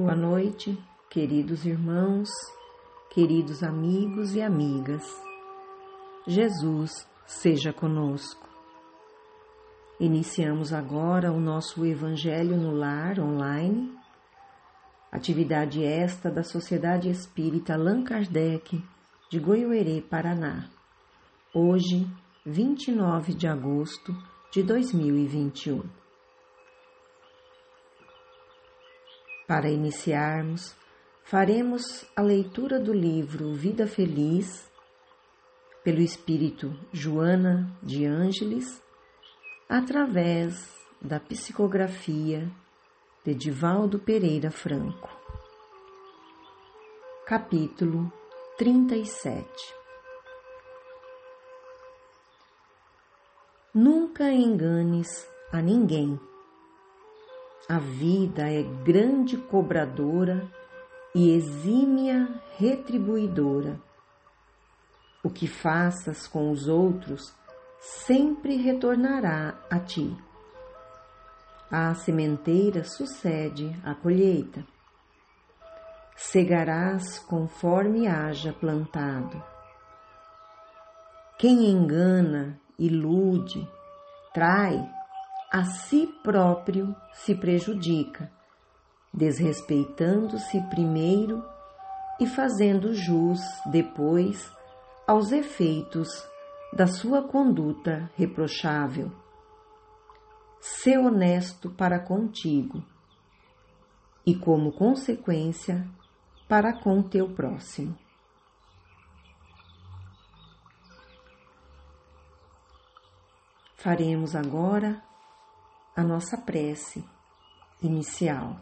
Boa noite, queridos irmãos, queridos amigos e amigas. Jesus seja conosco. Iniciamos agora o nosso Evangelho no Lar online, atividade esta da Sociedade Espírita Allan Kardec de Goiôerê, Paraná. Hoje, 29 de agosto de 2021. Para iniciarmos, faremos a leitura do livro Vida Feliz, pelo espírito Joana de Ângeles, através da psicografia de Divaldo Pereira Franco. Capítulo 37 Nunca enganes a ninguém a vida é grande cobradora e exímia retribuidora. O que faças com os outros sempre retornará a ti. A sementeira sucede à colheita. Cegarás conforme haja plantado. Quem engana, ilude, trai, a si próprio se prejudica, desrespeitando-se primeiro e fazendo jus depois aos efeitos da sua conduta reprochável. Sê honesto para contigo e, como consequência, para com teu próximo. Faremos agora a nossa prece inicial.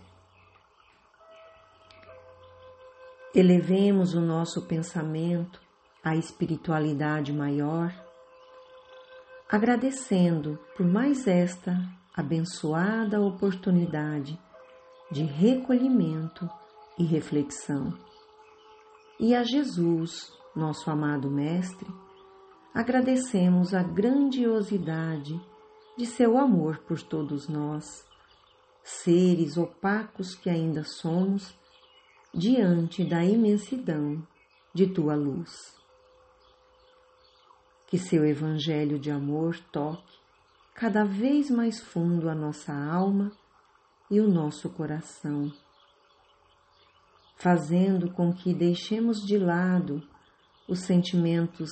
Elevemos o nosso pensamento à espiritualidade maior, agradecendo por mais esta abençoada oportunidade de recolhimento e reflexão. E a Jesus, nosso amado Mestre, agradecemos a grandiosidade de seu amor por todos nós, seres opacos que ainda somos, diante da imensidão de tua luz. Que seu evangelho de amor toque cada vez mais fundo a nossa alma e o nosso coração, fazendo com que deixemos de lado os sentimentos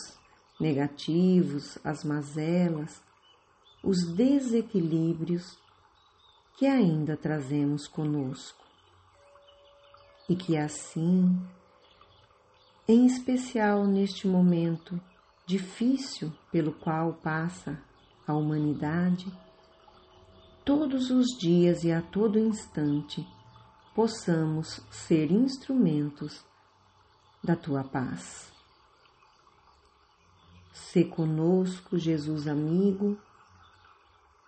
negativos, as mazelas, os desequilíbrios que ainda trazemos conosco. E que assim, em especial neste momento difícil pelo qual passa a humanidade, todos os dias e a todo instante possamos ser instrumentos da tua paz. Se conosco, Jesus amigo,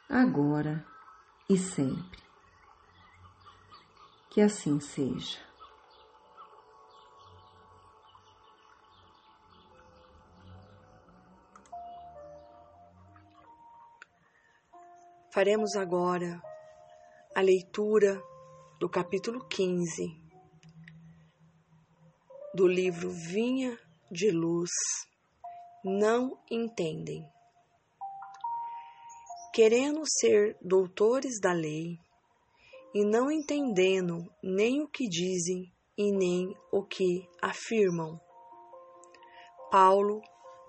agora e sempre. Que assim seja. Faremos agora a leitura do capítulo 15 do livro Vinha de Luz. Não entendem querendo ser doutores da lei e não entendendo nem o que dizem e nem o que afirmam. Paulo,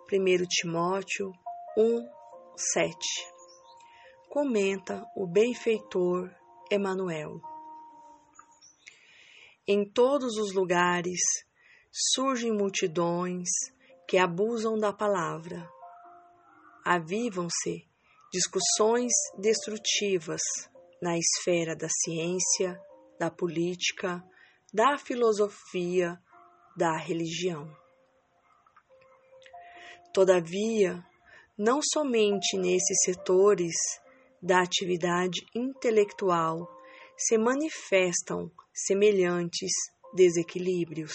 1 Timóteo 1, 7 Comenta o benfeitor Emanuel. Em todos os lugares surgem multidões que abusam da palavra. Avivam-se discussões destrutivas na esfera da ciência, da política, da filosofia, da religião. Todavia, não somente nesses setores da atividade intelectual se manifestam semelhantes desequilíbrios.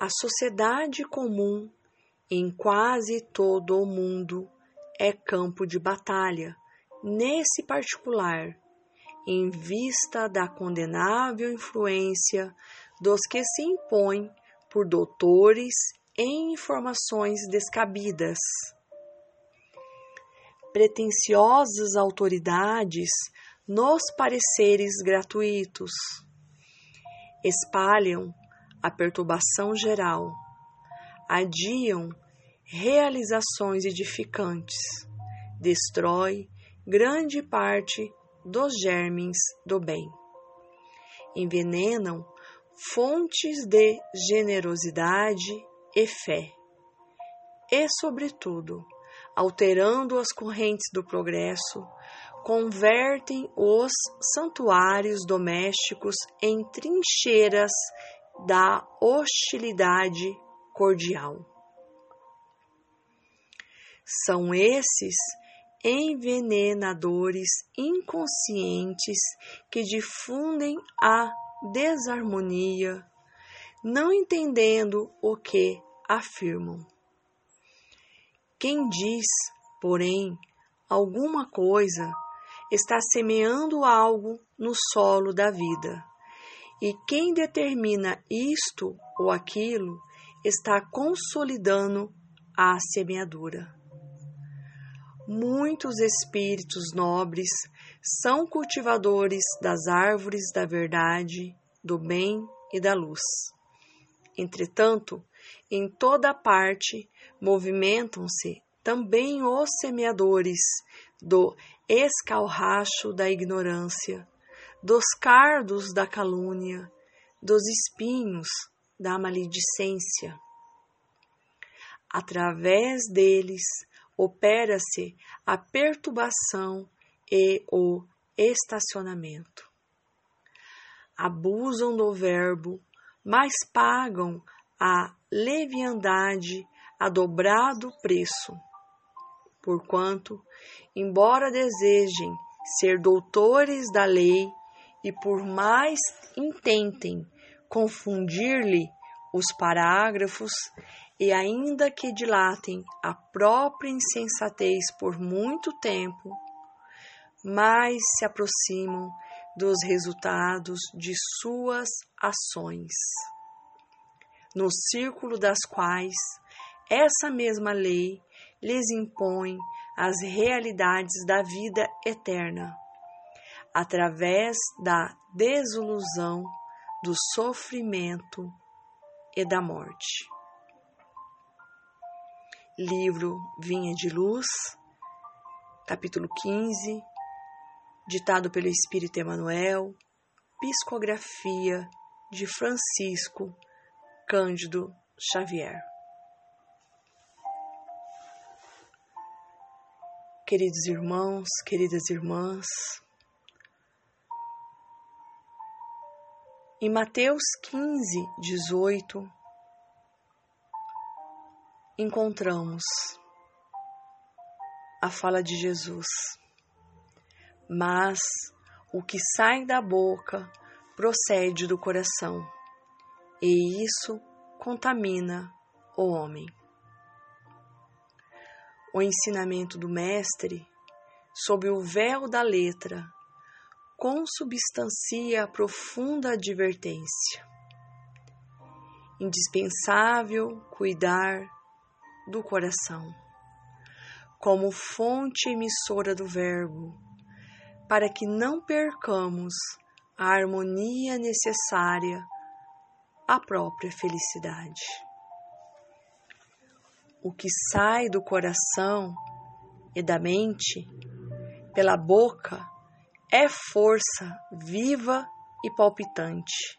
A sociedade comum em quase todo o mundo é campo de batalha, nesse particular, em vista da condenável influência dos que se impõem por doutores em informações descabidas. Pretensiosas autoridades nos pareceres gratuitos espalham a perturbação geral, adiam realizações edificantes, destrói grande parte dos germes do bem. Envenenam fontes de generosidade e fé. E, sobretudo, alterando as correntes do progresso, convertem os santuários domésticos em trincheiras da hostilidade cordial. São esses envenenadores inconscientes que difundem a desarmonia, não entendendo o que afirmam. Quem diz, porém, alguma coisa está semeando algo no solo da vida. E quem determina isto ou aquilo está consolidando a semeadura. Muitos espíritos nobres são cultivadores das árvores da verdade, do bem e da luz. Entretanto, em toda parte movimentam-se também os semeadores do escalracho da ignorância, dos cardos da calúnia, dos espinhos da maledicência. Através deles opera-se a perturbação e o estacionamento. Abusam do verbo, mas pagam a leviandade a dobrado preço. Porquanto, embora desejem ser doutores da lei e por mais intentem confundir-lhe os parágrafos, e ainda que dilatem a própria insensatez por muito tempo, mais se aproximam dos resultados de suas ações, no círculo das quais essa mesma lei lhes impõe as realidades da vida eterna, através da desilusão, do sofrimento e da morte livro Vinha de Luz, capítulo 15, ditado pelo Espírito Emanuel, psicografia de Francisco Cândido Xavier. Queridos irmãos, queridas irmãs, em Mateus 15, 18, encontramos a fala de Jesus. Mas o que sai da boca procede do coração, e isso contamina o homem. O ensinamento do Mestre, sob o véu da letra, consubstancia a profunda advertência. Indispensável cuidar do coração, como fonte emissora do Verbo, para que não percamos a harmonia necessária à própria felicidade. O que sai do coração e da mente pela boca é força viva e palpitante,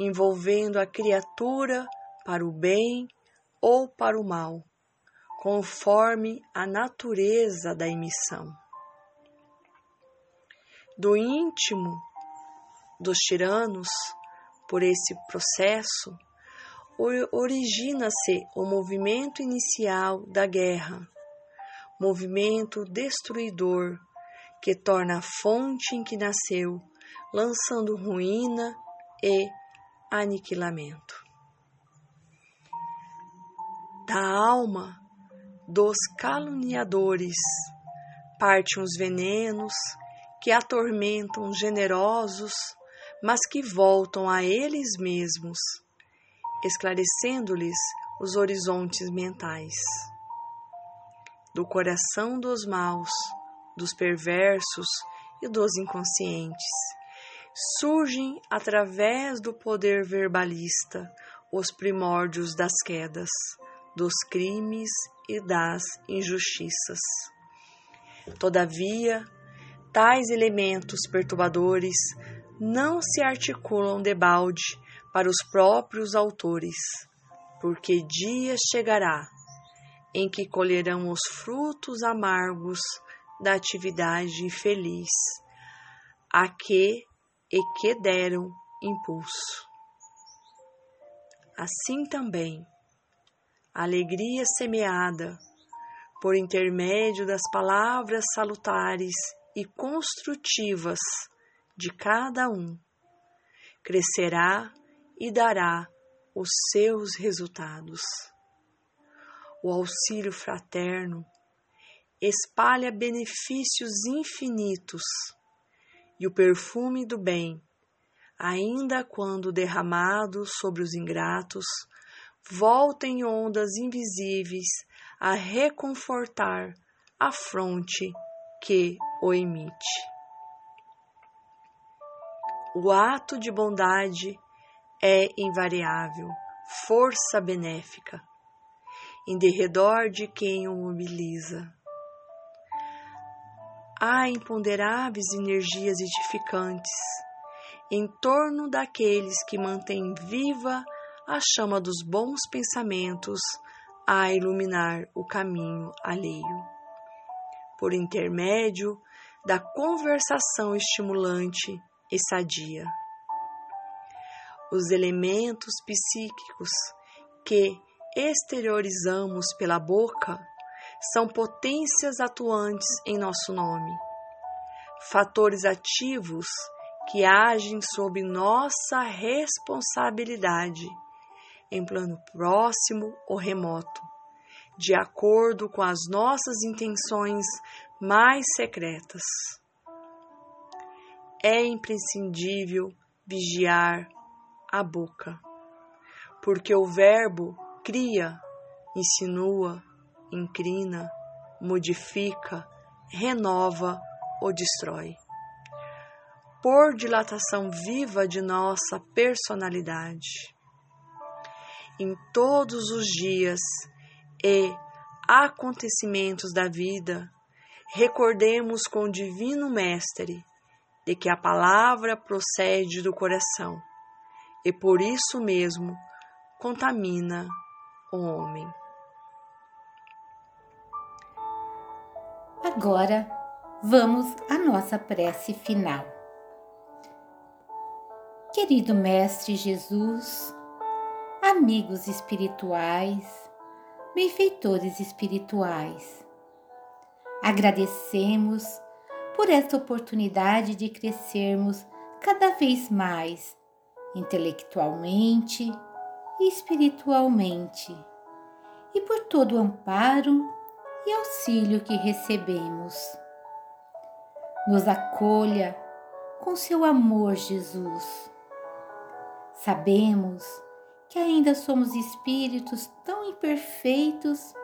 envolvendo a criatura para o bem ou para o mal, conforme a natureza da emissão. Do íntimo dos tiranos, por esse processo, origina-se o movimento inicial da guerra, movimento destruidor que torna a fonte em que nasceu, lançando ruína e aniquilamento da alma dos caluniadores partem os venenos que atormentam generosos, mas que voltam a eles mesmos, esclarecendo-lhes os horizontes mentais. Do coração dos maus, dos perversos e dos inconscientes, surgem através do poder verbalista os primórdios das quedas, dos crimes e das injustiças. Todavia, tais elementos perturbadores não se articulam debalde para os próprios autores, porque dia chegará em que colherão os frutos amargos da atividade infeliz, a que e que deram impulso. Assim também, alegria semeada por intermédio das palavras salutares e construtivas de cada um, crescerá e dará os seus resultados. O auxílio fraterno espalha benefícios infinitos e o perfume do bem, ainda quando derramado sobre os ingratos, volta em ondas invisíveis a reconfortar a fronte que o emite. O ato de bondade é invariável, força benéfica, em derredor de quem o mobiliza. Há imponderáveis energias edificantes em torno daqueles que mantêm viva a chama dos bons pensamentos a iluminar o caminho alheio. Por intermédio da conversação estimulante e sadia. Os elementos psíquicos que exteriorizamos pela boca são potências atuantes em nosso nome, fatores ativos que agem sob nossa responsabilidade em plano próximo ou remoto, de acordo com as nossas intenções mais secretas. É imprescindível vigiar a boca, porque o Verbo cria, insinua, inclina, modifica, renova ou destrói. Por dilatação viva de nossa personalidade em todos os dias e acontecimentos da vida, recordemos com o Divino Mestre de que a palavra procede do coração e por isso mesmo contamina o homem. Agora vamos à nossa prece final. Querido Mestre Jesus, amigos espirituais, benfeitores espirituais. Agradecemos por esta oportunidade de crescermos cada vez mais intelectualmente e espiritualmente, e por todo o amparo e auxílio que recebemos. Nos acolha com seu amor, Jesus. Sabemos que ainda somos espíritos tão imperfeitos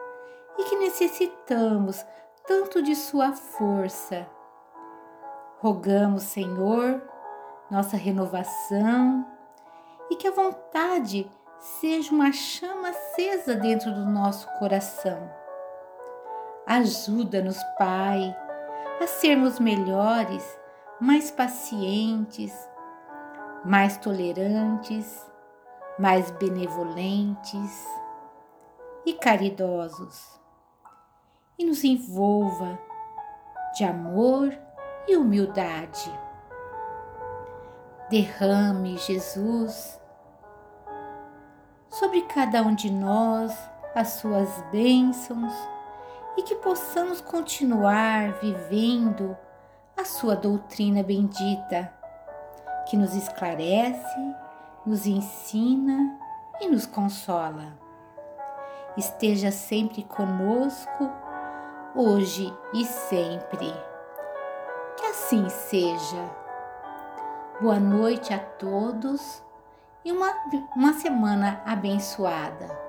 e que necessitamos tanto de Sua força. Rogamos, Senhor, nossa renovação e que a vontade seja uma chama acesa dentro do nosso coração. Ajuda-nos, Pai, a sermos melhores, mais pacientes, mais tolerantes mais benevolentes e caridosos, e nos envolva de amor e humildade. Derrame, Jesus, sobre cada um de nós as suas bênçãos e que possamos continuar vivendo a sua doutrina bendita, que nos esclarece nos ensina e nos consola. Esteja sempre conosco, hoje e sempre. Que assim seja. Boa noite a todos e uma, uma semana abençoada.